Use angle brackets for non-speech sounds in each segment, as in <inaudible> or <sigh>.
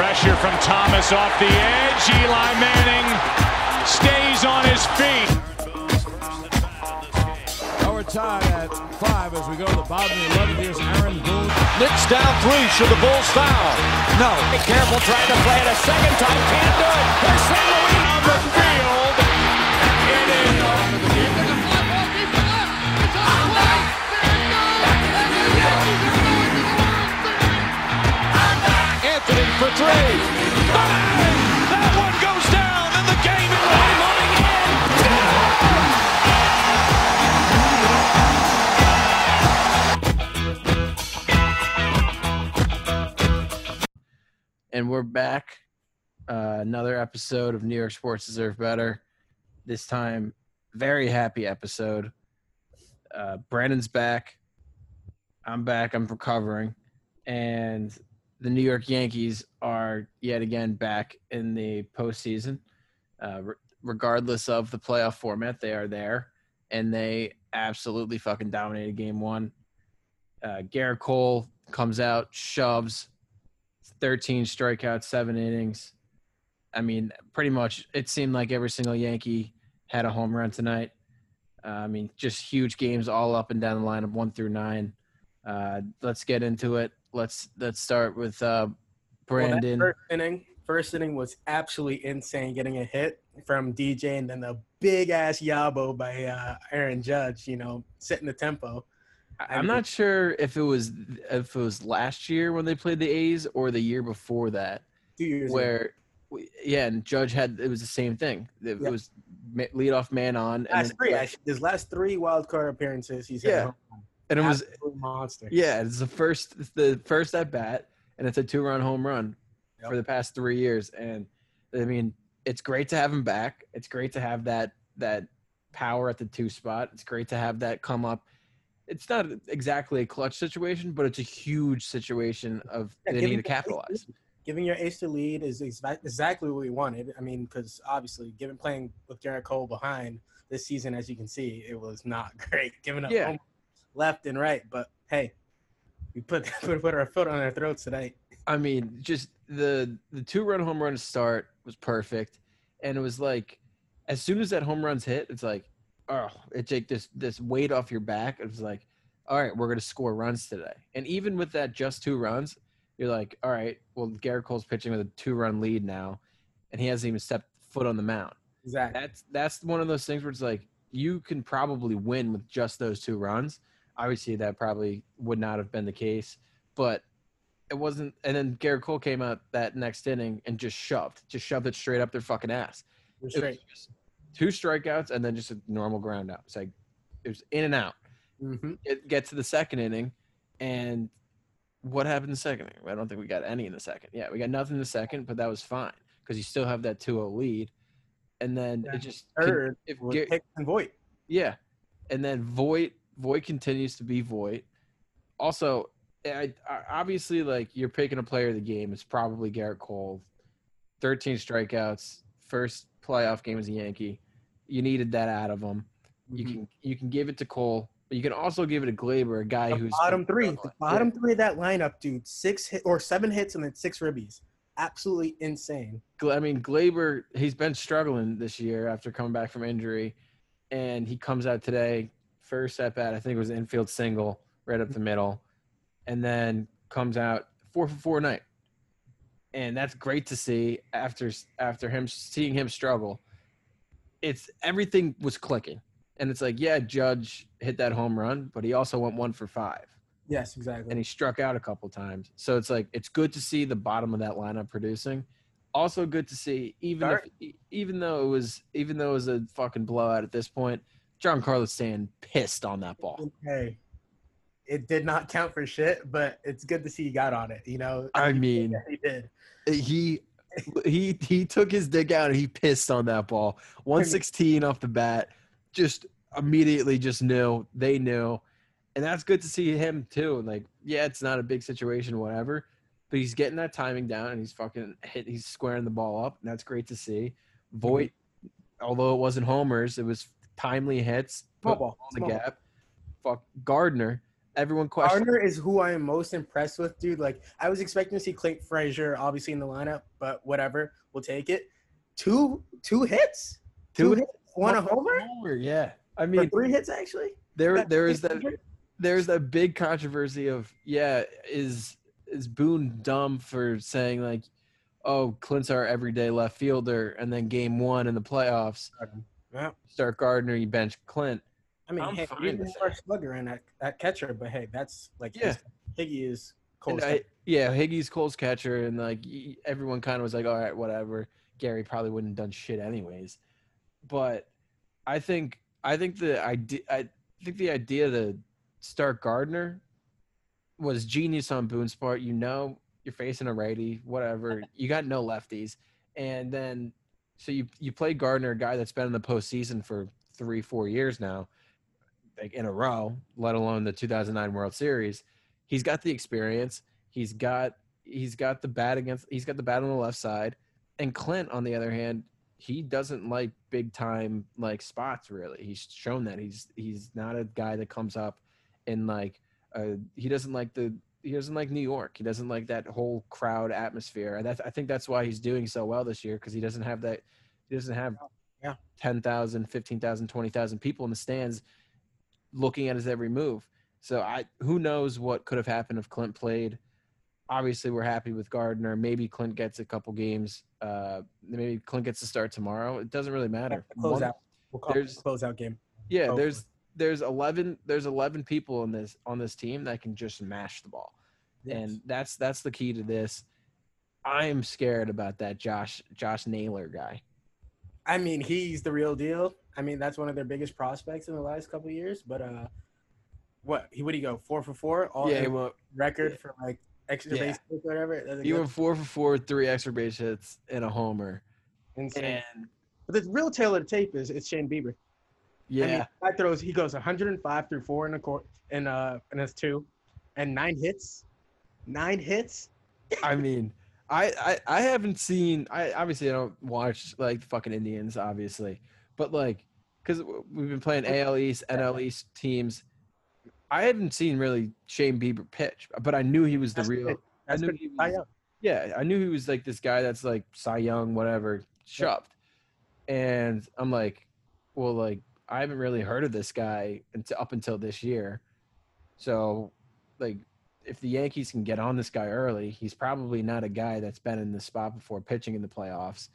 Pressure from Thomas off the edge. Eli Manning stays on his feet. Our tie at five as we go to the bottom of the 11th. Here's Aaron Boone. Knicks down three. Should the Bulls foul? No. Be careful trying to play it a second time. Can't do it. Here's St. Louis for three. Bang! That one goes down, and the game is moving in. and we're back. Uh, another episode of New York Sports Deserve Better. This time, very happy episode. Uh, Brandon's back. I'm back. I'm recovering, and the New York Yankees are yet again back in the postseason. Uh, re- regardless of the playoff format, they are there, and they absolutely fucking dominated Game One. Uh, Gerrit Cole comes out, shoves 13 strikeouts, seven innings. I mean, pretty much it seemed like every single Yankee had a home run tonight. Uh, I mean, just huge games all up and down the lineup, one through nine. Uh, let's get into it. Let's let's start with uh, Well, Brandon. first inning, first inning was absolutely insane. Getting a hit from DJ and then the big ass yabo by uh, Aaron Judge. You know, setting the tempo. I I'm not sure if it was if it was last year when they played the A's or the year before that. two years ago. where yeah, and Judge had it was the same thing. It Yeah. was leadoff man on, and, then- three, his last three wild card appearances, he's Yeah. home. And it was monster. yeah, it's the first it's the first at bat, and it's a two run home run Yep. for the past three years. And I mean, it's great to have him back. It's great to have that that power at the two spot. It's great to have that come up. It's not exactly a clutch situation, but it's a huge situation of Yeah, they need to ace capitalize. Giving your ace the lead is exa- exactly what we wanted. I mean, because obviously, given playing with Gerrit Cole behind this season, as you can see, it was not <laughs> great. Giving up Yeah. home left and right, but hey, we put <laughs> put, put our foot on our throats tonight. I mean, just the the two run home run start was perfect, and it was like, as soon as that home run's hit, it's like, oh, it take this this weight off your back. It was like, all right, we're gonna score runs today, and even with that just two runs, you're like, all right, well, Gerrit Cole's pitching with a two run lead now, and he hasn't even stepped foot on the mound. Exactly. That's that's one of those things where it's like you can probably win with just those two runs. Obviously, that probably would not have been the case, but it wasn't. And then Gerrit Cole came out that next inning and just shoved, just shoved it straight up their fucking ass. It was just two strikeouts and then just a normal ground out. It's like it was in and out. hmm It get to the second inning, and what happened in the second inning? I don't think we got any in the second. Yeah, we got nothing in the second, but that was fine because you still have that 2-0 lead. And then Yeah, it just Third if was Gar- and Voit. yeah, and then Voit Voit continues to be Voit. Also, I, I, obviously, like you're picking a player of the game. It's probably Gerrit Cole. Thirteen strikeouts, first playoff game as a Yankee. You needed that out of him. You Mhm. can you can give it to Cole, but you can also give it to Gleyber, a guy The who's bottom three, the bottom three of that lineup, dude. Six hit or seven hits and then six ribbies. Absolutely insane. I mean, Gleyber, he's been struggling this year after coming back from injury, and he comes out today, first at bat, I think it was infield single right up the middle, and then comes out four for four night, and that's great to see after after him seeing him struggle. It's everything was clicking, and it's like, yeah, Judge hit that home run, but he also went one for five Yes, exactly. and he struck out a couple times. So it's like it's good to see the bottom of that lineup producing. Also good to see even if, even though it was even though it was a fucking blowout at this point, Giancarlo Stanton pissed on that ball. hey, it did not count for shit, but it's good to see he got on it. You know, I mean, he did. he he he took his dick out and he pissed on that ball. 116 <laughs> off the bat, just immediately just knew they knew, and that's good to see him too. Like, yeah, it's not a big situation, whatever, but he's getting that timing down and he's fucking hit. He's squaring the ball up, and that's great to see. Mm-hmm. Voit, although it wasn't homers, it was timely hits, Small put ball, on the small ball. gap. Fuck Gardner. everyone questioned. Gardner is who I am most impressed with, dude. Like I was expecting to see Clint Frazier obviously in the lineup, but whatever, we'll take it. Two two hits, two, hits, one a homer, Homer, Yeah, I mean, three hits actually. there there is that there's that big controversy of yeah is is Boone dumb for saying like oh Clint's our everyday left fielder and then game one in the playoffs Yeah. start Gardner you bench Clint I mean, I'm hey, fine he's with more slugger and that, that catcher, but hey, that's like Yeah. Higgy is And cold. I, yeah Higgy's Cole's catcher and like everyone kind of was like all right whatever Gary probably wouldn't have done shit anyways but I think I think the idea I think the idea to start Gardner was genius on Boone's part. You know, you're facing a righty, whatever. You got no lefties, and then so you you play Gardner, a guy that's been in the postseason for three, four years now, like in a row. Let alone the 2009 World Series. He's got the experience. He's got he's got the bat against. He's got the bat on the left side, and Clint on the other hand. He doesn't like big time like spots really. He's shown that he's he's not a guy that comes up and like uh, he doesn't like the he doesn't like New York. He doesn't like that whole crowd atmosphere. And that's, I think that's why he's doing so well this year because he doesn't have that. He doesn't have Yeah. 10,000, 15,000, 20,000 people in the stands looking at his every move. So I who knows what could have happened if Clint played. Obviously, we're happy with Gardner. Maybe Clint gets a couple games. Uh, maybe Clint gets to start tomorrow. It doesn't really matter. close One- out. We'll call it there's- a close out game. yeah, Hopefully. there's there's 11 there's 11 people in this on this team that can just mash the ball. And that's that's the key to this. I am scared about that Josh Josh Naylor guy. I mean, he's the real deal. I mean, that's one of their biggest prospects in the last couple of years. But uh, what he would he go four for four? All yeah, went, record for like extra Yeah. base hits or whatever. He went four for four, three extra base hits, and a homer. insane. And But the real tail of the tape is it's Shane Bieber. Yeah, I mean, throws he goes 105 through four in the court in uh and two, and nine hits, nine hits. I mean, I, I I haven't seen. I obviously I don't watch like fucking Indians, obviously, but like because we've been playing AL East, NL East teams. I haven't seen really Shane Bieber pitch, but I knew he was the That's real. I knew he was, yeah, I knew he was like this guy that's like Cy Young, whatever, shoved. And I'm like, well, like I haven't really heard of this guy until up until this year. So, like, if the Yankees can get on this guy early, he's probably not a guy that's been in this spot before pitching in the playoffs.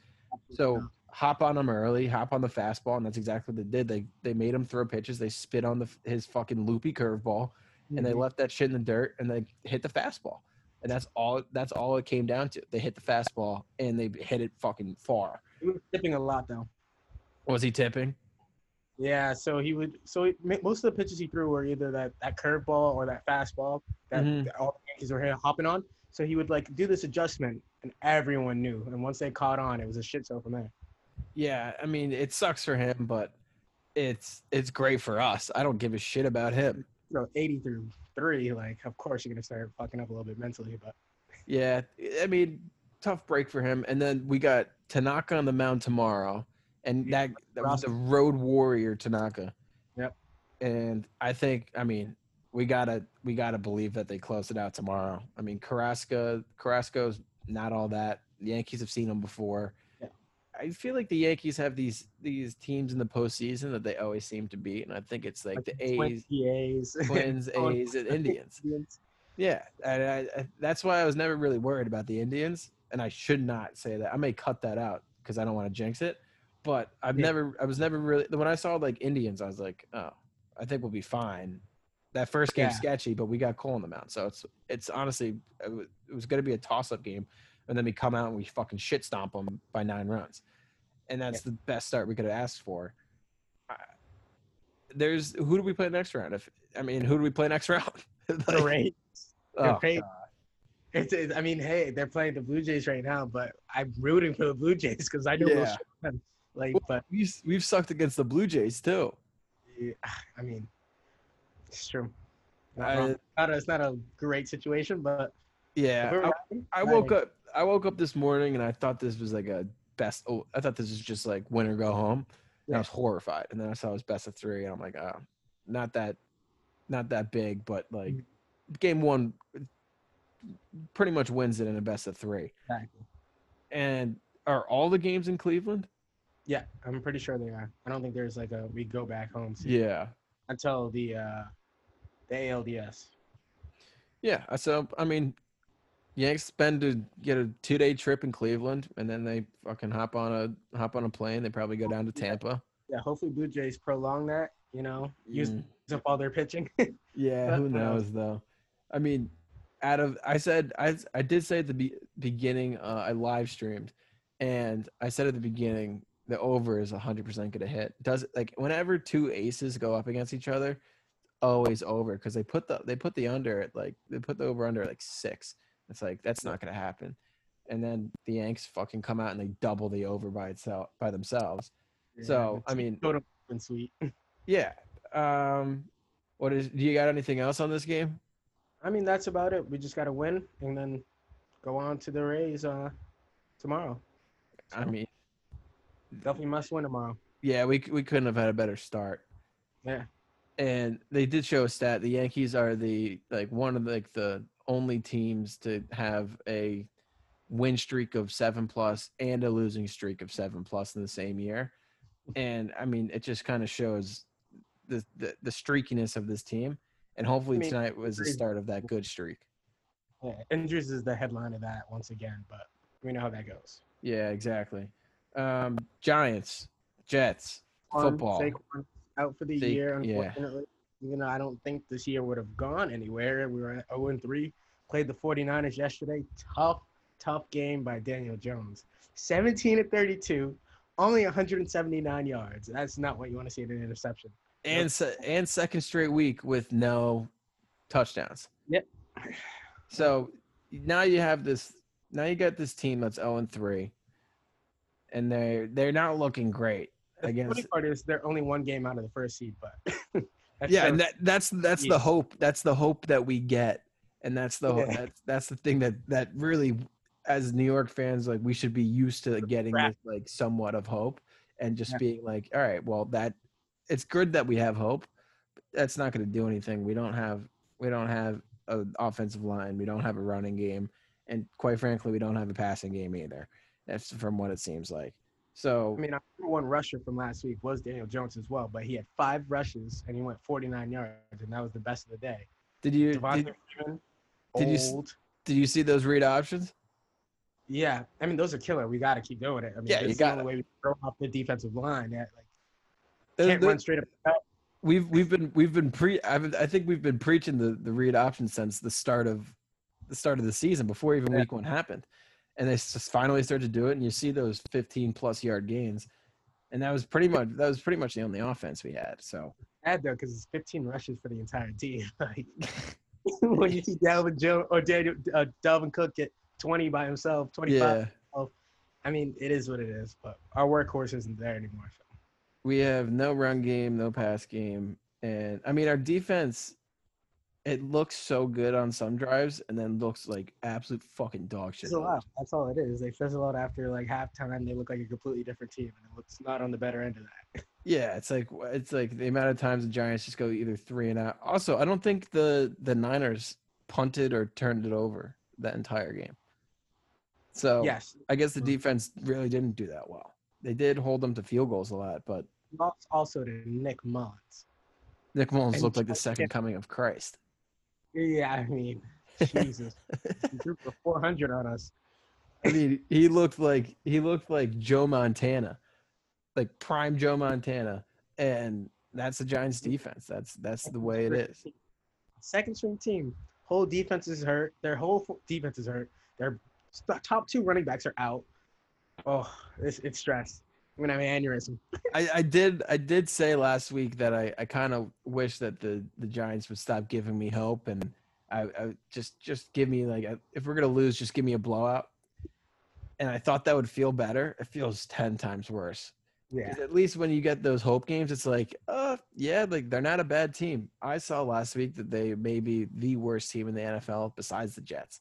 So hop on him early, hop on the fastball, and that's exactly what they did. They they made him throw pitches. They spit on the his fucking loopy curveball, and they Mhm. left that shit in the dirt, and they hit the fastball. And that's all. That's all it came down to. They hit the fastball, and they hit it fucking far. He was tipping a lot though. Was he tipping? Yeah, so he would. So he, most of the pitches he threw were either that that curveball or that fastball that, Mhm. that all the Yankees were here hopping on. So he would like do this adjustment, and everyone knew. And once they caught on, it was a shit show from there. Yeah, I mean it sucks for him, but it's it's great for us. I don't give a shit about him. So 80 through three, like of course you're gonna start fucking up a little bit mentally, but Yeah, I mean tough break for him. And then we got Tanaka on the mound tomorrow, and that that was the road warrior Tanaka. Yep. And I think I mean we gotta we gotta believe that they close it out tomorrow. I mean Carrasco Carrasco's not all that. The Yankees have seen him before. Yeah. I feel like the Yankees have these these teams in the postseason that they always seem to beat, and I think it's like, the A's, A's, <laughs> Twins, A's, and Indians. Yeah, and I, I, that's why I was never really worried about the Indians, and I should not say that. I may cut that out because I don't want to jinx it. But I've Yeah. never, I was never really when I saw like Indians, I was like, oh, I think we'll be fine. That first game Yeah. sketchy, but we got Cole on the mound, so it's it's honestly it was, was going to be a toss up game, and then we come out and we fucking shit stomp them by nine runs, and that's the best start we could have asked for. I, there's who do we play next round? If I mean, who do we play next <laughs> round? Like, Rays. oh, Great. It's, it's, I mean, hey, they're playing the Blue Jays right now, but I'm rooting for the Blue Jays because I know Yeah. Like, but we've we've sucked against the Blue Jays too. yeah, I mean, it's true. Not I- Not a, it's not a great situation, but Yeah, I. I woke up. I woke up this morning and I thought this was like a best. Oh, I thought this was just like win or go home. And I was horrified. And then I saw it was best of three, and I'm like, oh, not that, not that big, but like mm-hmm. game one pretty much wins it in a best of three. Exactly. And are all the games in Cleveland? Yeah, I'm pretty sure they are. I don't think there's like a we go back home scene Yeah. until the uh the ALDS. Yeah. So I mean, Yanks spend to get a two day trip in Cleveland, and then they fucking hop on a hop on a plane. They probably go down to Tampa. Yeah, hopefully Blue Jays prolong that. You know, use Mm. <laughs> up all their pitching. <laughs> Yeah, who uh, knows though? I mean, out of I said I I did say at the be, beginning uh, I live streamed, and I said at the beginning the over is hundred percent gonna hit. Does like whenever two aces go up against each other, always over because they put the they put the under at like they put the over under at like six. It's like that's not gonna happen. And then the Yanks fucking come out and they double the over by itself by themselves. So I mean, total and sweet. <laughs> yeah. Um, what is? Do you got anything else on this game? I mean, that's about it. We just got to win and then go on to the Rays uh, tomorrow. I mean, Definitely must win tomorrow. yeah, we we couldn't have had a better start. Yeah. And they did show a stat. The Yankees are the like one of the, like the only teams to have a win streak of seven plus and a losing streak of seven plus in the same year. And I mean, it just kind of shows the, the the streakiness of this team. And hopefully I mean, tonight was the start of that good streak. Yeah, injuries is the headline of that once again, but we know how that goes. Yeah, exactly. Um, Giants, Jets, football. Saquon out for the Sa- year, yeah. unfortunately. Even though I don't think this year would have gone anywhere. We were at 0 and 3. Played the 49ers yesterday. Tough, tough game by Daniel Jones. 17 to 32, only 179 yards. That's not what you want to see in an interception. and se- and second straight week with no touchdowns. Yep. So now you have this. Now you got this team that's zero and three, and they're they're not looking great The funny against. part is they're only one game out of the first seed, but <laughs> Yeah, and that, that's that's Yeah. the hope. That's the hope that we get, and that's the Yeah. that's that's the thing that that really, as New York fans, like we should be used to getting this like somewhat of hope, and just Yeah. being like, all right, well that it's good that we have hope. But that's not going to do anything. We don't have we don't have an offensive line. We don't have a running game, and quite frankly, we don't have a passing game either. That's from what it seems like. So I mean, our number one rusher from last week was Daniel Jones as well, but he had five rushes and he went 49 yards, and that was the best of the day. did you Devonta did, Freeman, did you did you see those read options? Yeah, I mean, those are killer. We got to keep doing it. I mean, Yeah, you it's the way we throw off the defensive line. Yeah, like Those- can't those- run straight up. we've we've been we've been pre I've, I think we've been preaching the the read option since the start of the start of the season before even Yeah. week one happened, and they just finally start to do it, and you see those 15 plus yard gains, and that was pretty much that was pretty much the only offense we had. So Bad though, because it's 15 rushes for the entire team. <laughs> Like <laughs> when you see Dalvin Jones or Daniel uh, Dalvin Cook get 20 by himself, 25. yeah, I mean, it is what it is. But our workhorse isn't there anymore. So. we have no run game, no pass game, and I mean our defense. It looks so good on some drives, and then looks like absolute fucking dog shit. That's all it is. They fizzle out after like halftime. They look like a completely different team, and it looks not on the better end of that. Yeah, it's like it's like the amount of times the Giants just go either three and out. Also, I don't think the the Niners punted or turned it over that entire game. So Yes, I guess the Mhm. defense really didn't do that well. They did hold them to field goals a lot, but also to Nick Mullens. Nick Mullens looked like the second coming of Christ. Yeah, I mean, Jesus, <laughs> he threw for 400 on us. I mean, he looked like he looked like Joe Montana, like prime Joe Montana, and that's the Giants' defense. That's that's the way it is. Second string team, whole defense is hurt. Their whole defense is hurt. Their top two running backs are out. Oh, it's, it's stress. I'm gonna have an aneurysm. I, I did I did say last week that I, I kind of wish that the, the Giants would stop giving me hope and I, I just just give me like a, if we're gonna lose just give me a blowout. And I thought that would feel better. It feels ten times worse. Yeah, 'Cause at least when you get those hope games it's like uh yeah like they're not a bad team. I saw last week that they may be the worst team in the NFL besides the Jets.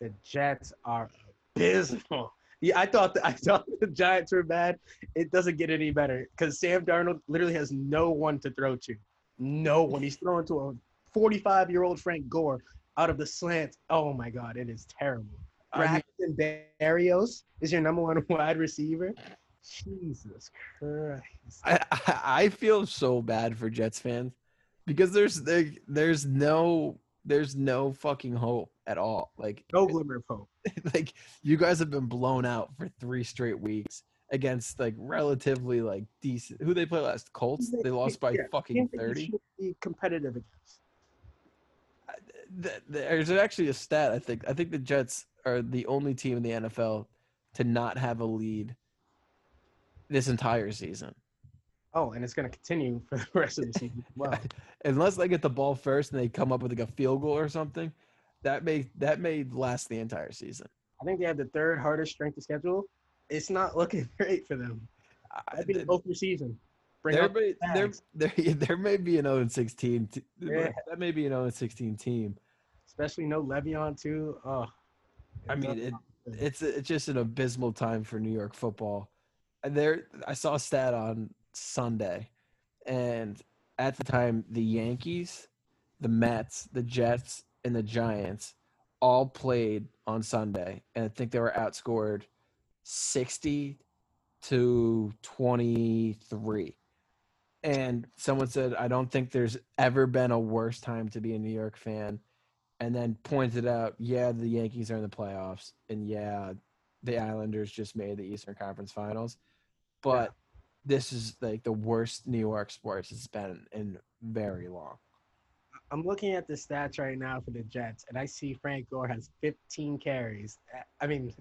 The Jets are abysmal. Yeah, I thought the, <laughs> I thought the Giants were bad. It doesn't get any better because Sam Darnold literally has no one to throw to. No, one. he's throwing to a 45 year old Frank Gore out of the slant, oh my God, it is terrible. Braxton Berrios is your number one <laughs> wide receiver. Jesus Christ. I, I I feel so bad for Jets fans because there's there, there's no there's no fucking hope at all. Like No glimmer of hope. <laughs> like you guys have been blown out for three straight weeks against like relatively like decent. Who they play last? Colts. They lost by Yeah, fucking Can't think you thirty. Be competitive against. There's actually a stat. I think I think the Jets are the only team in the NFL to not have a lead this entire season. Oh, and it's going to continue for the <laughs> rest of the season. as Well, <laughs> Unless they get the ball first and they come up with like a field goal or something, that may that may last the entire season. I think they have the third hardest strength of schedule. It's not <laughs> looking great for them. I- That'd be the both your season. Bring there may there, there there may be an 0 and 16 t- Yeah. that may be an 0 and 16 team. especially no Le'Veon too. Oh, I mean, it, it's it's just an abysmal time for New York football. And there, I saw a stat on Sunday, and at the time, the Yankees, the Mets, the Jets, and the Giants all played on Sunday, and I think they were outscored sixty to twenty three. And someone said, I don't think there's ever been a worse time to be a New York fan. And then pointed out, yeah, the Yankees are in the playoffs, and yeah, the Islanders just made the Eastern Conference Finals, but this is like the worst New York sports it's been in very long. I'm looking at the stats right now for the Jets, and I see Frank Gore has 15 carries. I mean,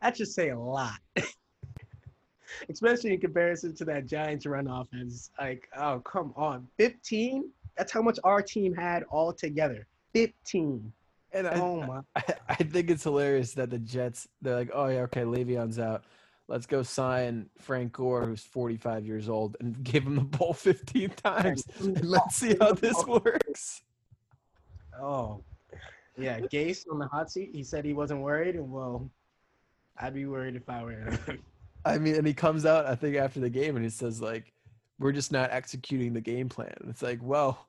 that should say a lot, <laughs> especially in comparison to that Giants run offense. Like, oh come on, 15? That's how much our team had all together. 15. And I, Oh my. I, <laughs> I think it's hilarious that the Jets they're like, oh yeah, okay, Le'Veon's out. Let's go sign Frank Gore, who's 45 years old, and <laughs> give him the ball 15 times, and <laughs> let's see how this <laughs> works. Oh, yeah. Gase on the hot seat. He said he wasn't worried, and well, I'd be worried if I were him. I mean, and he comes out, I think, after the game and he says, like, we're just not executing the game plan. And it's like, well,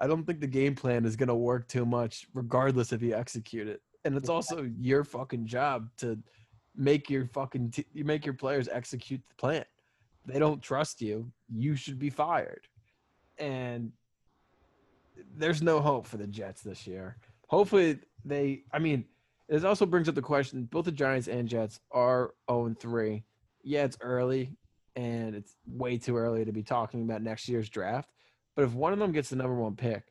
I don't think the game plan is going to work too much, regardless if you execute it. And it's also your fucking job to make your fucking, t- you make your players execute the plan. They don't trust you, you should be fired. And there's no hope for the Jets this year. Hopefully, they, I mean, this also brings up the question both the Giants and Jets are 0 3. Yeah, it's early and it's way too early to be talking about next year's draft. But if one of them gets the number one pick,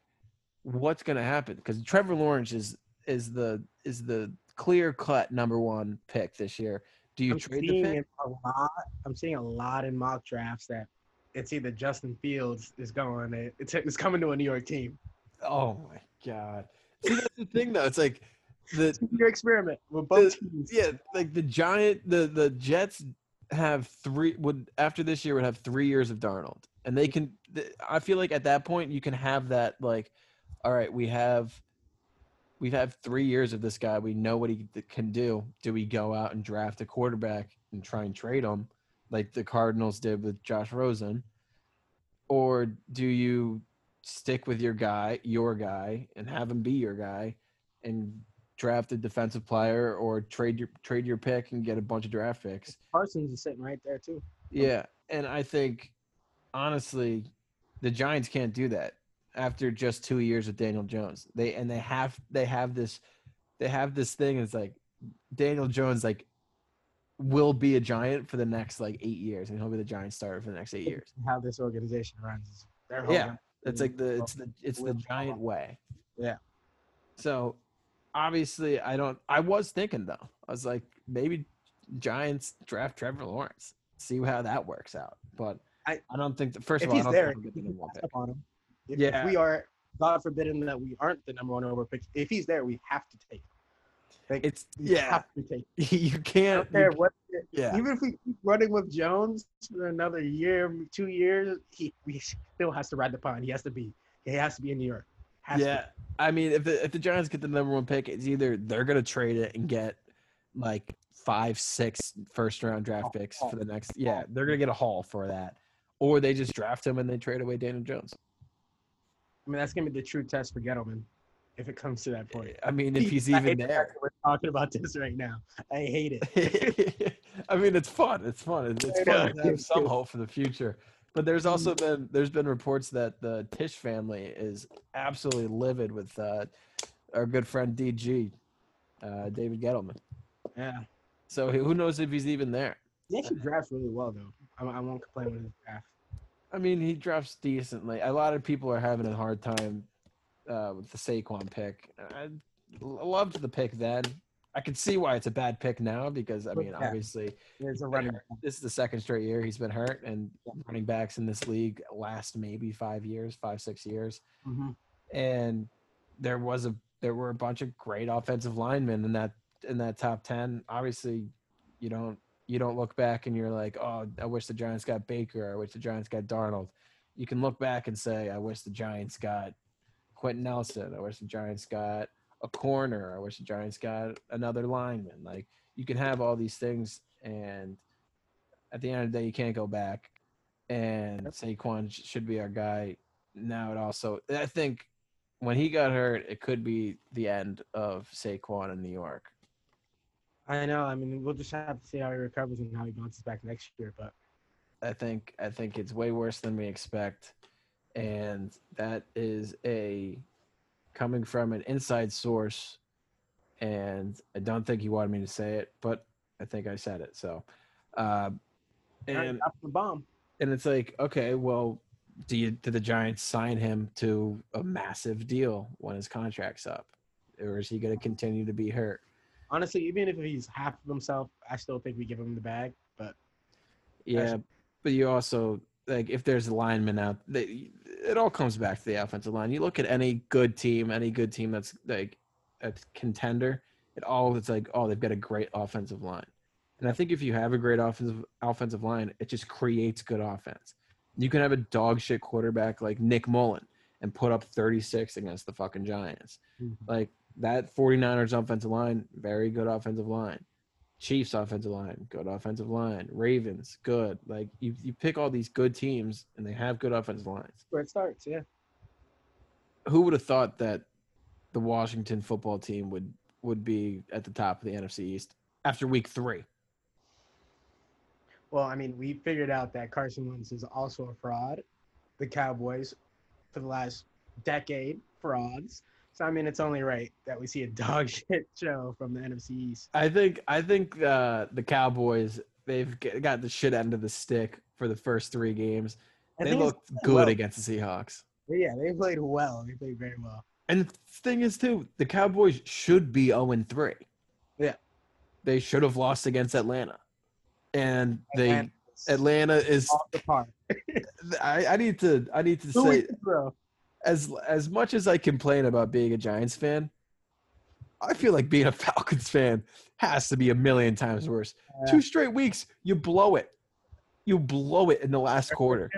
what's going to happen? Because Trevor Lawrence is is the is the clear cut number one pick this year. Do you I'm trade the pick? a lot. I'm seeing a lot in mock drafts that it's either Justin Fields is going, it's, it's coming to a New York team. Oh my god! See, that's the thing though. It's like the Your experiment with both teams. yeah, like the giant the the Jets have three would after this year would have three years of Darnold, and they can. I feel like at that point you can have that like, all right, we have. We have had three years of this guy. We know what he can do. Do we go out and draft a quarterback and try and trade him, like the Cardinals did with Josh Rosen, or do you stick with your guy, your guy, and have him be your guy, and draft a defensive player or trade your trade your pick and get a bunch of draft picks. Parsons is sitting right there too. Yeah, and I think honestly, the Giants can't do that after just two years with Daniel Jones. They and they have they have this they have this thing. It's like Daniel Jones like will be a giant for the next like eight years, and he'll be the giant starter for the next eight years. How this organization runs. They're Yeah. It's like the it's the it's the giant way. Yeah. So obviously I don't I was thinking though. I was like maybe Giants draft Trevor Lawrence. See how that works out. But I, I- don't think that first of all I don't there, think we'll get we the can number one pass pick. Up on him. If, Yeah. if we are, God forbidden that we aren't the number one over pick. If he's there, we have to take. him. Like, It's we yeah. have to take. him. <laughs> you can't you- what. yeah. Even if we keep running with Jones for another year, two years, he we still has to ride the pond. He has to be. He has to be in New York. Has Yeah, I mean, if the if the Giants get the number one pick, it's either they're gonna trade it and get like five, six first round draft picks for the next. Yeah, they're gonna get a haul for that, or they just draft him and they trade away Daniel Jones. I mean, that's gonna be the true test for Gettleman, if it comes to that point. I mean, if he's even hate the fact there. We're talking about this right now. I hate it. <laughs> I mean, it's fun. It's fun. It's, it's fun to have some hope for the future. But there's also Mm-hmm. been there's been reports that the Tisch family is absolutely livid with uh, our good friend DG, uh, David Gettleman. yeah. So who knows if he's even there? He actually drafts really well, though. I, I won't complain with his draft. I mean, he drafts decently. A lot of people are having a hard time uh, with the Saquon pick. I loved the pick then. I can see why it's a bad pick now because I mean, Yeah. obviously, There's a running. this is the second straight year he's been hurt, and running backs in this league last maybe five years, five six years, hmm and there was a there were a bunch of great offensive linemen in that in that top ten. Obviously, you don't you don't look back and you're like, oh, I wish the Giants got Baker. I wish the Giants got Darnold. You can look back and say, I wish the Giants got Quenton Nelson. I wish the Giants got a corner. I wish the Giants got another lineman. Like you can have all these things, and at the end of the day, you can't go back. And Saquon sh- should be our guy. Now it also, I think, when he got hurt, it could be the end of Saquon in New York. I know. I mean, we'll just have to see how he recovers and how he bounces back next year. But I think I think it's way worse than we expect, and that is a coming from an inside source, and I don't think he wanted me to say it, but I think I said it. So, uh, and up the bomb. and it's like, okay, well, do you do the Giants sign him to a massive deal when his contract's up, or is he going to continue to be hurt? Honestly, even if he's half of himself, I still think we give him the bag. But Yeah, but you also like if there's a lineman out, they, it all comes back to the offensive line. You look at any good team, any good team that's like a contender. It all it's like, oh, they've got a great offensive line, and I think if you have a great offensive offensive line, it just creates good offense. You can have a dog shit quarterback like Nick Mullen and put up 36 against the fucking Giants. Mm-hmm. Like that 49ers offensive line, very good offensive line. Chiefs offensive line, good offensive line. Ravens, good. Like you, you pick all these good teams and they have good offensive lines. where it starts, yeah. Who would have thought that the Washington football team would would be at the top of the NFC East after week three? Well, I mean, we figured out that Carson Wentz is also a fraud. The Cowboys, for the last decade, frauds. So I mean, it's only right that we see a dog <laughs> shit show from the NFC East. I think I think uh, the Cowboys they've got the shit end of the stick for the first three games. And They looked good well. against the Seahawks. Yeah, they played well. They played very well. And the thing is, too, the Cowboys should be 0 3. Yeah. They should have lost against Atlanta. And they And Atlanta is off the park. <laughs> I, I need to I need to Two say weeks in a row. As as much as I complain about being a Giants fan, I feel like being a <laughs> Falcons fan has to be a million times worse. Yeah. Two straight weeks, you blow it. You blow it in the last quarter.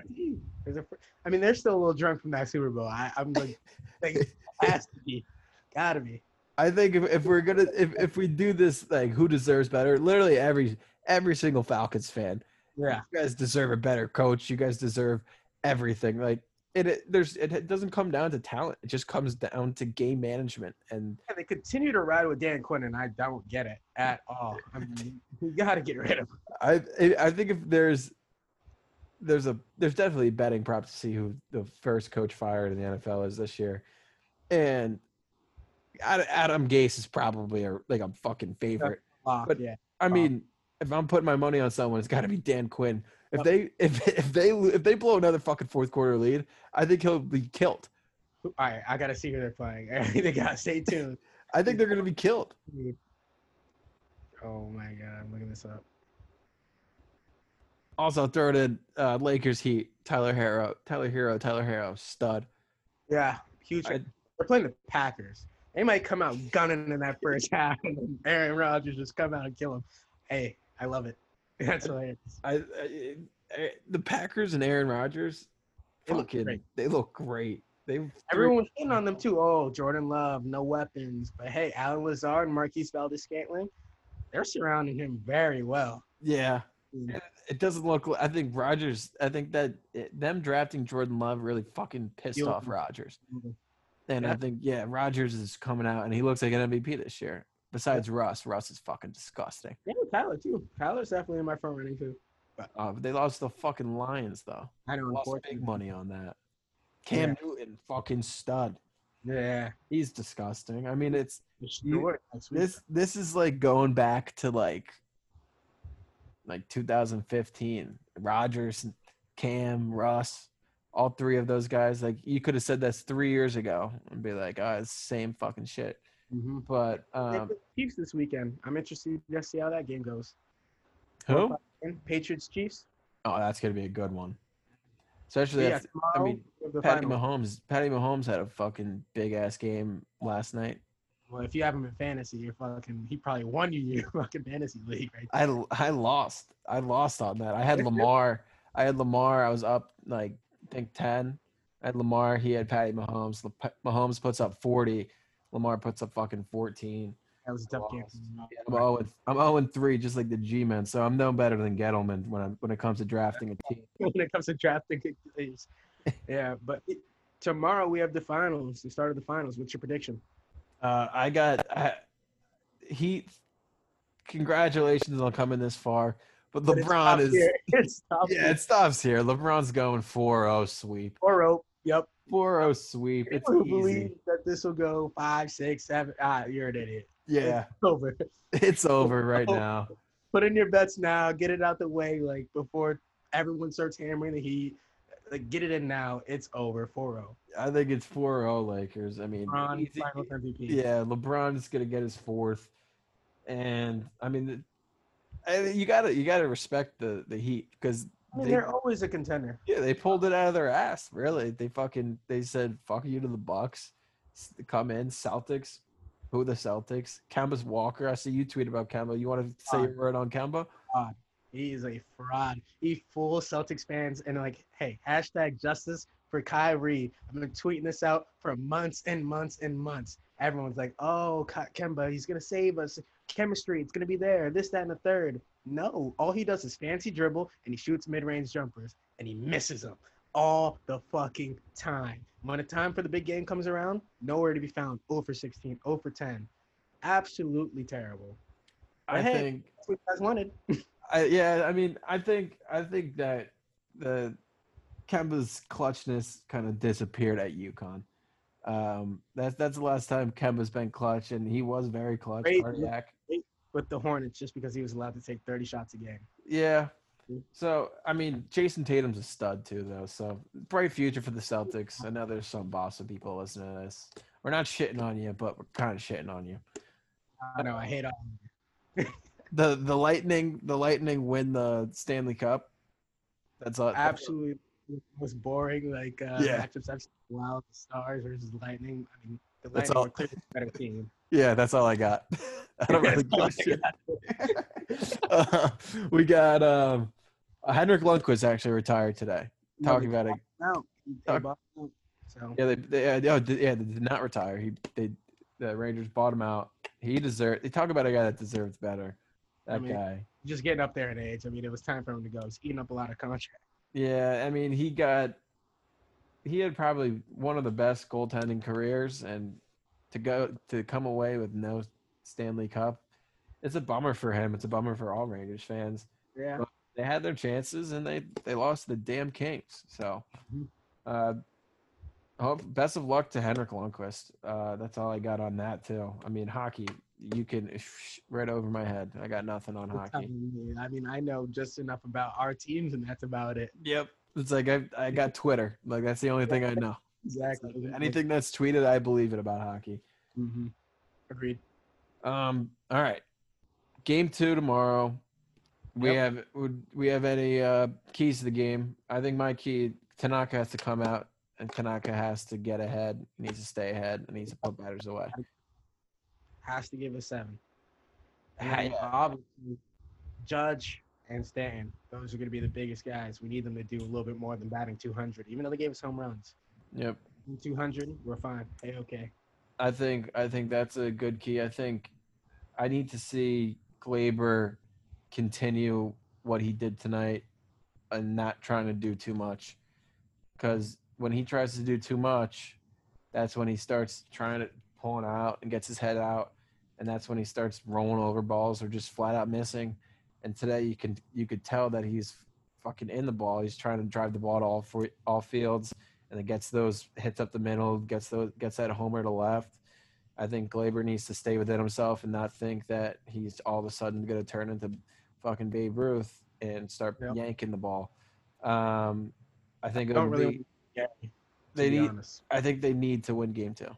A, I mean, they're still a little drunk from that Super Bowl. I, I'm like, <laughs> like, has to be, gotta be. I think if, if we're gonna if, if we do this like who deserves better, literally every every single Falcons fan Yeah, you guys deserve a better coach. You guys deserve everything. Like it, it there's it, it doesn't come down to talent. It just comes down to game management. And they continue to ride with Dan Quinn, and I don't get it at all. I mean, you gotta get rid of him. I I think if there's there's a there's definitely a betting prop to see who the first coach fired in the NFL is this year, and Adam Gase is probably a like a fucking favorite. Lock, But- yeah, I mean, if I'm putting my money on someone, it's got to be Dan Quinn. If they <laughs> if if they if they blow another fucking fourth quarter lead, I think he'll be killed. all right, I gotta see who they're playing. <laughs> they gotta stay <laughs> tuned. I think they're gonna be killed. Oh my god, I'm looking this up. Also, throw it in uh, Lakers Heat. Tyler Herro, Tyler Herro, Tyler Herro, stud. Yeah, huge. I- They're playing the Packers. They might come out gunning in that first half, and Aaron Rodgers just come out and kill him. Hey, I love it. <laughs> That's hilarious. I, I, I the Packers and Aaron Rodgers, They look fucking, great. they look great. They Everyone was hitting on them too. Oh, Jordan Love, no weapons. But hey, Allen Lazard and Marquez Valdes-Scantling, they're surrounding him very well. yeah, It doesn't look. I think Rodgers. I think that it, them drafting Jordan Love really fucking pissed You- off Rodgers. Mhm. And I think yeah, Rodgers is coming out and he looks like an MVP this year. Besides Russ, Russ is fucking disgusting. Yeah, Tyler too. Tyler's definitely in my front running too. Uh, but they lost the fucking Lions though. I know, Lost unfortunately. big money on that. Cam Yeah. Newton, fucking stud. Yeah. He's disgusting. I mean, it's You- Sure, this. This is like going back to like, like 2015. Rodgers, Cam, Russ, all three of those guys. Like you could have said that's three years ago and be like, oh, it's same fucking shit. Mhm. But They um, Chiefs this weekend. I'm interested to see how that game goes. who? Patriots Chiefs. Oh, that's gonna be a good one. Especially Yeah, that's, I mean, we have the Patty final. Mahomes. Patty Mahomes had a fucking big ass game last night. Well, if you have him in fantasy, you're fucking. He probably won you your <laughs> fucking fantasy league, right? I I lost. I lost on that. I had Lamar. I had Lamar. I was up like I think ten. I had Lamar. He had Patty Mahomes. Mahomes puts up forty. Lamar puts up fucking fourteen. That was a tough game. I'm zero. and- I'm zero and three, just like the G-men. So I'm no better than Gettleman when I, <laughs> when it comes to drafting a team. when it comes to drafting yeah, but it- tomorrow we have the finals. The start of the finals. What's your prediction? Uh, I got I, Heat. Congratulations on coming this far, but But LeBron is here. <laughs> Tough. yeah, it stops here. LeBron's going 4-0 sweep. Or rope. Yep. 4-0 <laughs> sweep. It's People who easy. believe that this will go five, six, seven. Ah, you're an idiot. Yeah, It's <laughs> over. it's over <laughs> right Oh. now. Put in your bets now. Get it out the way, like before everyone starts hammering the Heat. Like, get it in now. It's over. 4-0. I think it's 4-0 Lakers. I mean, LeBron, easy- Finals MVP. yeah, LeBron is gonna get his fourth, and I mean, the- I mean, you gotta you gotta respect the the Heat because I mean, they they're always a contender. yeah they pulled it out of their ass. Really, they fucking they said fuck you to the Bucks, come in Celtics. Who are the Celtics? Kemba's Walker. I see you tweet about Kemba. You want to say a word on Kemba? He is a fraud. He fools Celtics fans and like, hey, hashtag justice for Kyrie. I've been tweeting this out for months and months and months. Everyone's like, oh, Kemba, he's gonna save us. Chemistry, it's gonna be there. This, that, and the third. No, all he does is fancy dribble and he shoots mid-range jumpers and he misses them all the fucking time. When the time for the big game comes around, nowhere to be found. 0 for 16, 0 for 10. Absolutely terrible. I Hey. think That's what you guys wanted. <laughs> I, yeah, I mean, I think I think that the Kemba's clutchness kind of disappeared at UConn. Um, that's that's the last time Kemba's been clutch, and he was very clutch. Great. Cardiac. With the Hornets just because he was allowed to take 30 shots a game. Yeah. Mm. So I mean, Jayson Tatum's a stud too, though. So bright future for the Celtics. I know there's some Boston people listening to this. We're not shitting on you, but we're kind of shitting on you. I know I hate all. <laughs> The the Lightning the Lightning win the Stanley Cup. That's all. Absolutely was boring. Like uh, Yeah. matchups. Wow, the Stars versus Lightning. I mean, the That's Lightning all- were clearly the better team. Yeah, that's all I got. <laughs> I don't really give a shit. <laughs> Uh, we got um, Henrik Lundqvist actually retired today. Talking about it. No, they Talk- bought him. So Yeah, they, they uh, did- yeah, they did not retire. He they the Rangers bought him out. He deserved. They talk about a guy that deserves better. That I mean- guy. just getting up there in age. I mean, it was time for him to go. He's eating up a lot of contract. Yeah, I mean he got. He had probably one of the best goaltending careers, and to go to come away with no Stanley Cup, it's a bummer for him. It's a bummer for all Rangers fans. Yeah. they had their chances and they they lost to the damn Kings. So, Mhm. uh, hope best of luck to Henrik Lundqvist. Uh, that's all I got on that too. I mean, hockey, you can right over my head. I got nothing on hockey. I mean, I know just enough about our teams, and that's about it. Yep, it's like I I got Twitter. Like that's the only thing I know. Exactly. Anything that's tweeted, I believe it about hockey. hmm Agreed. Um. All right. Game two tomorrow. We Yep. have would we have any uh, keys to the game? I think my key Tanaka has to come out and Tanaka has to get ahead. Needs to stay ahead and needs to put batters away. Has to give a seven. And obviously, Judge and Stanton, those are going to be the biggest guys. We need them to do a little bit more than batting 200, even though they gave us home runs. Yep. 200, we're fine. Hey, okay. I think I think that's a good key. I think I need to see Gleyber continue what he did tonight and not trying to do too much. Because when he tries to do too much, that's when he starts trying to pulling out and gets his head out, and that's when he starts rolling over balls or just flat out missing. And today you can you could tell that he's fucking in the ball. He's trying to drive the ball to all four, all fields, and it gets those hits up the middle, gets those gets that homer to left. I think Gleyber needs to stay within himself and not think that he's all of a sudden going to turn into fucking Babe Ruth and start Yep. yanking the ball. Um, I think I don't really be, yeah, they need. honest. I think they need to win game two.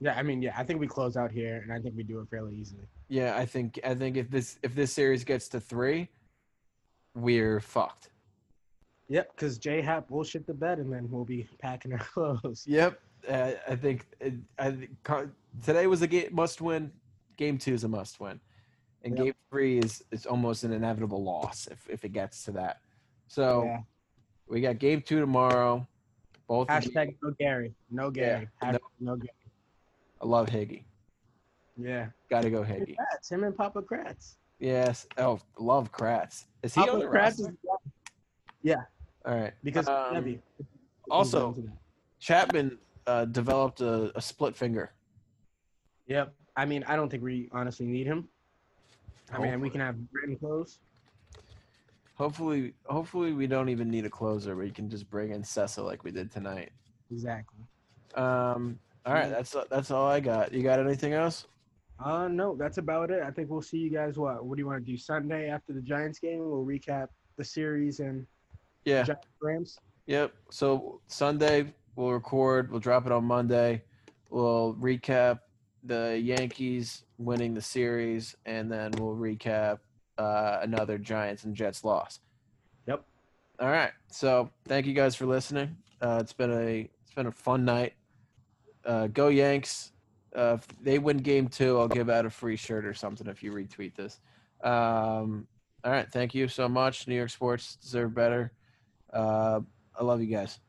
Yeah, I mean, yeah, I think we close out here, and I think we do it fairly easily. Yeah, I think I think if this if this series gets to three, we're fucked. Yep, because J Hap will shit the bed, and then we'll be packing our <laughs> clothes. Yep, uh, I think I think today was a game must win. Game two is a must win, and Yep. game three is is almost an inevitable loss if if it gets to that. So Yeah. we got game two tomorrow. Both Hashtag no Gary, no Gary, Yeah, Hashtag no Gary. I love Higgy. Yeah, Got to go Higgy. Kratz, him and Papa Kratz. Yes. Oh, love Kratz. Is he Papa on the Kratz roster? is All right. because Um, Debbie. also- Chapman uh, developed a, a split finger. Yep. I mean, I don't think we honestly need him. I mean, we can have Britton close. Hopefully, hopefully we don't even need a closer. We can just bring in Cessa like we did tonight. Exactly. Um. All right. That's that's all I got. You got anything else? Uh, no, that's about it. I think we'll see you guys. What? What do you want to do Sunday after the Giants game? We'll recap the series and Yeah. Giants Rams. Yep. So Sunday we'll record. We'll drop it on Monday. We'll recap the Yankees winning the series, and then we'll recap uh, another Giants and Jets loss. Yep. All right. So thank you guys for listening. Uh, it's been a it's been a fun night. Uh, go Yanks! Uh, if they win game two, I'll give out a free shirt or something if you retweet this. Um, all right. Thank you so much. New York sports deserve better. Uh, I love you guys.